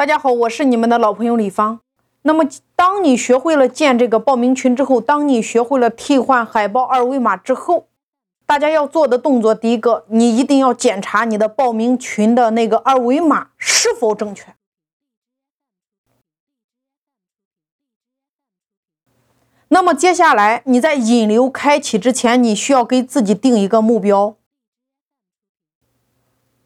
大家好，我是你们的老朋友李芳。那么，当你学会了建这个报名群之后，当你学会了替换海报二维码之后，大家要做的动作，第一个，你一定要检查你的报名群的那个二维码是否正确。那么接下来，你在引流开启之前，你需要给自己定一个目标，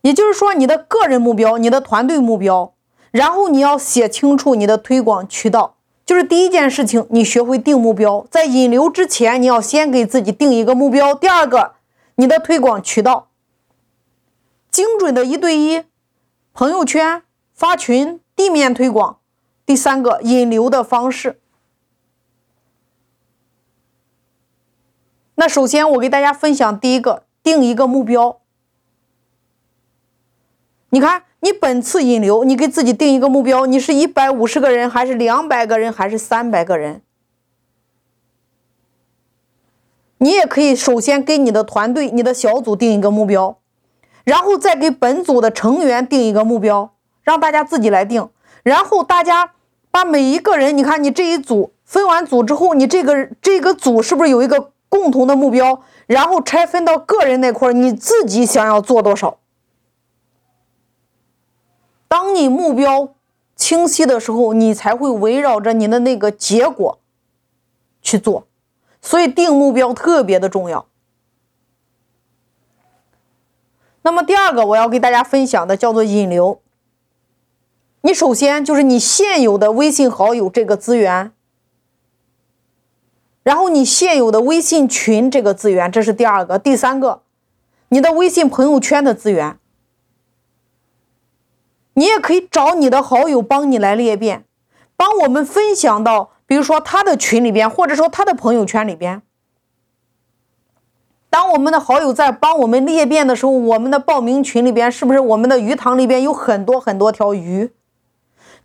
也就是说，你的个人目标，你的团队目标。然后你要写清楚你的推广渠道，就是第一件事情，你学会定目标。在引流之前，你要先给自己定一个目标。第二个，你的推广渠道，精准的一对一，朋友圈发群、地面推广。第三个，引流的方式。那首先，我给大家分享第一个，定一个目标。你看。你本次引流，你给自己定一个目标，你是一百五十个人，还是两百个人，还是三百个人？你也可以首先给你的团队、你的小组定一个目标，然后再给本组的成员定一个目标，让大家自己来定。然后大家把每一个人，你看你这一组分完组之后，你这个这个组是不是有一个共同的目标？然后拆分到个人那块，你自己想要做多少？当你目标清晰的时候，你才会围绕着你的那个结果去做，所以定目标特别的重要。那么第二个我要给大家分享的叫做引流。你首先就是你现有的微信好友这个资源，然后你现有的微信群这个资源，这是第二个。第三个，你的微信朋友圈的资源。你也可以找你的好友帮你来裂变，帮我们分享到，比如说他的群里边，或者说他的朋友圈里边。当我们的好友在帮我们裂变的时候，我们的报名群里边是不是我们的鱼塘里边有很多很多条鱼？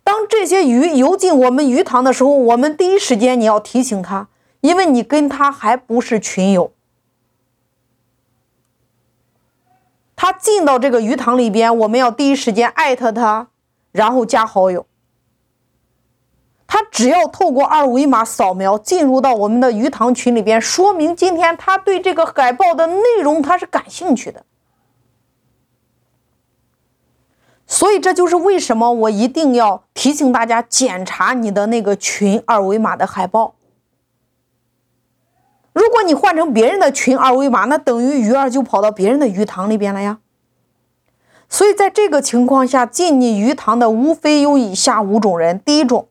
当这些鱼游进我们鱼塘的时候，我们第一时间你要提醒他，因为你跟他还不是群友。他进到这个鱼塘里边，我们要第一时间艾特他，然后加好友。他只要透过二维码扫描进入到我们的鱼塘群里边，说明今天他对这个海报的内容他是感兴趣的。所以这就是为什么我一定要提醒大家检查你的那个群二维码的海报。如果你换成别人的群二维码，那等于鱼儿就跑到别人的鱼塘里边了呀。所以在这个情况下，进你鱼塘的无非有以下五种人：第一种，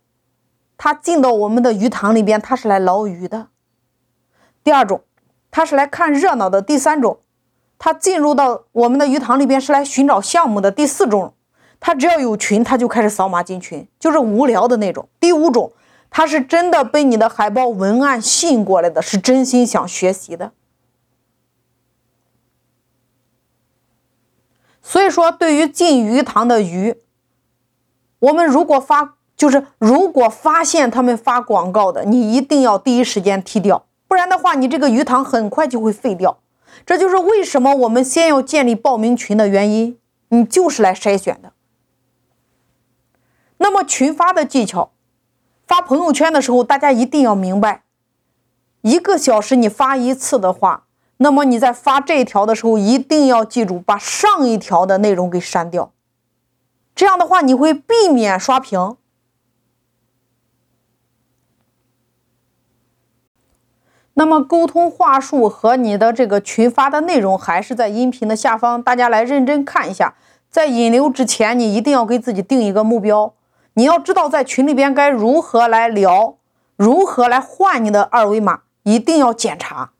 他进到我们的鱼塘里边，他是来捞鱼的；第二种，他是来看热闹的；第三种，他进入到我们的鱼塘里边是来寻找项目的；第四种，他只要有群，他就开始扫码进群，就是无聊的那种；第五种。他是真的被你的海报文案吸引过来的，是真心想学习的。所以说，对于进鱼塘的鱼，我们如果发就是如果发现他们发广告的，你一定要第一时间踢掉，不然的话，你这个鱼塘很快就会废掉。这就是为什么我们先要建立报名群的原因，你就是来筛选的。那么群发的技巧。发朋友圈的时候，大家一定要明白，一个小时你发一次的话，那么你在发这一条的时候，一定要记住把上一条的内容给删掉。这样的话，你会避免刷屏。那么沟通话术和你的这个群发的内容，还是在音频的下方，大家来认真看一下。在引流之前，你一定要给自己定一个目标。你要知道在群里边该如何来聊，如何来换你的二维码，一定要检查。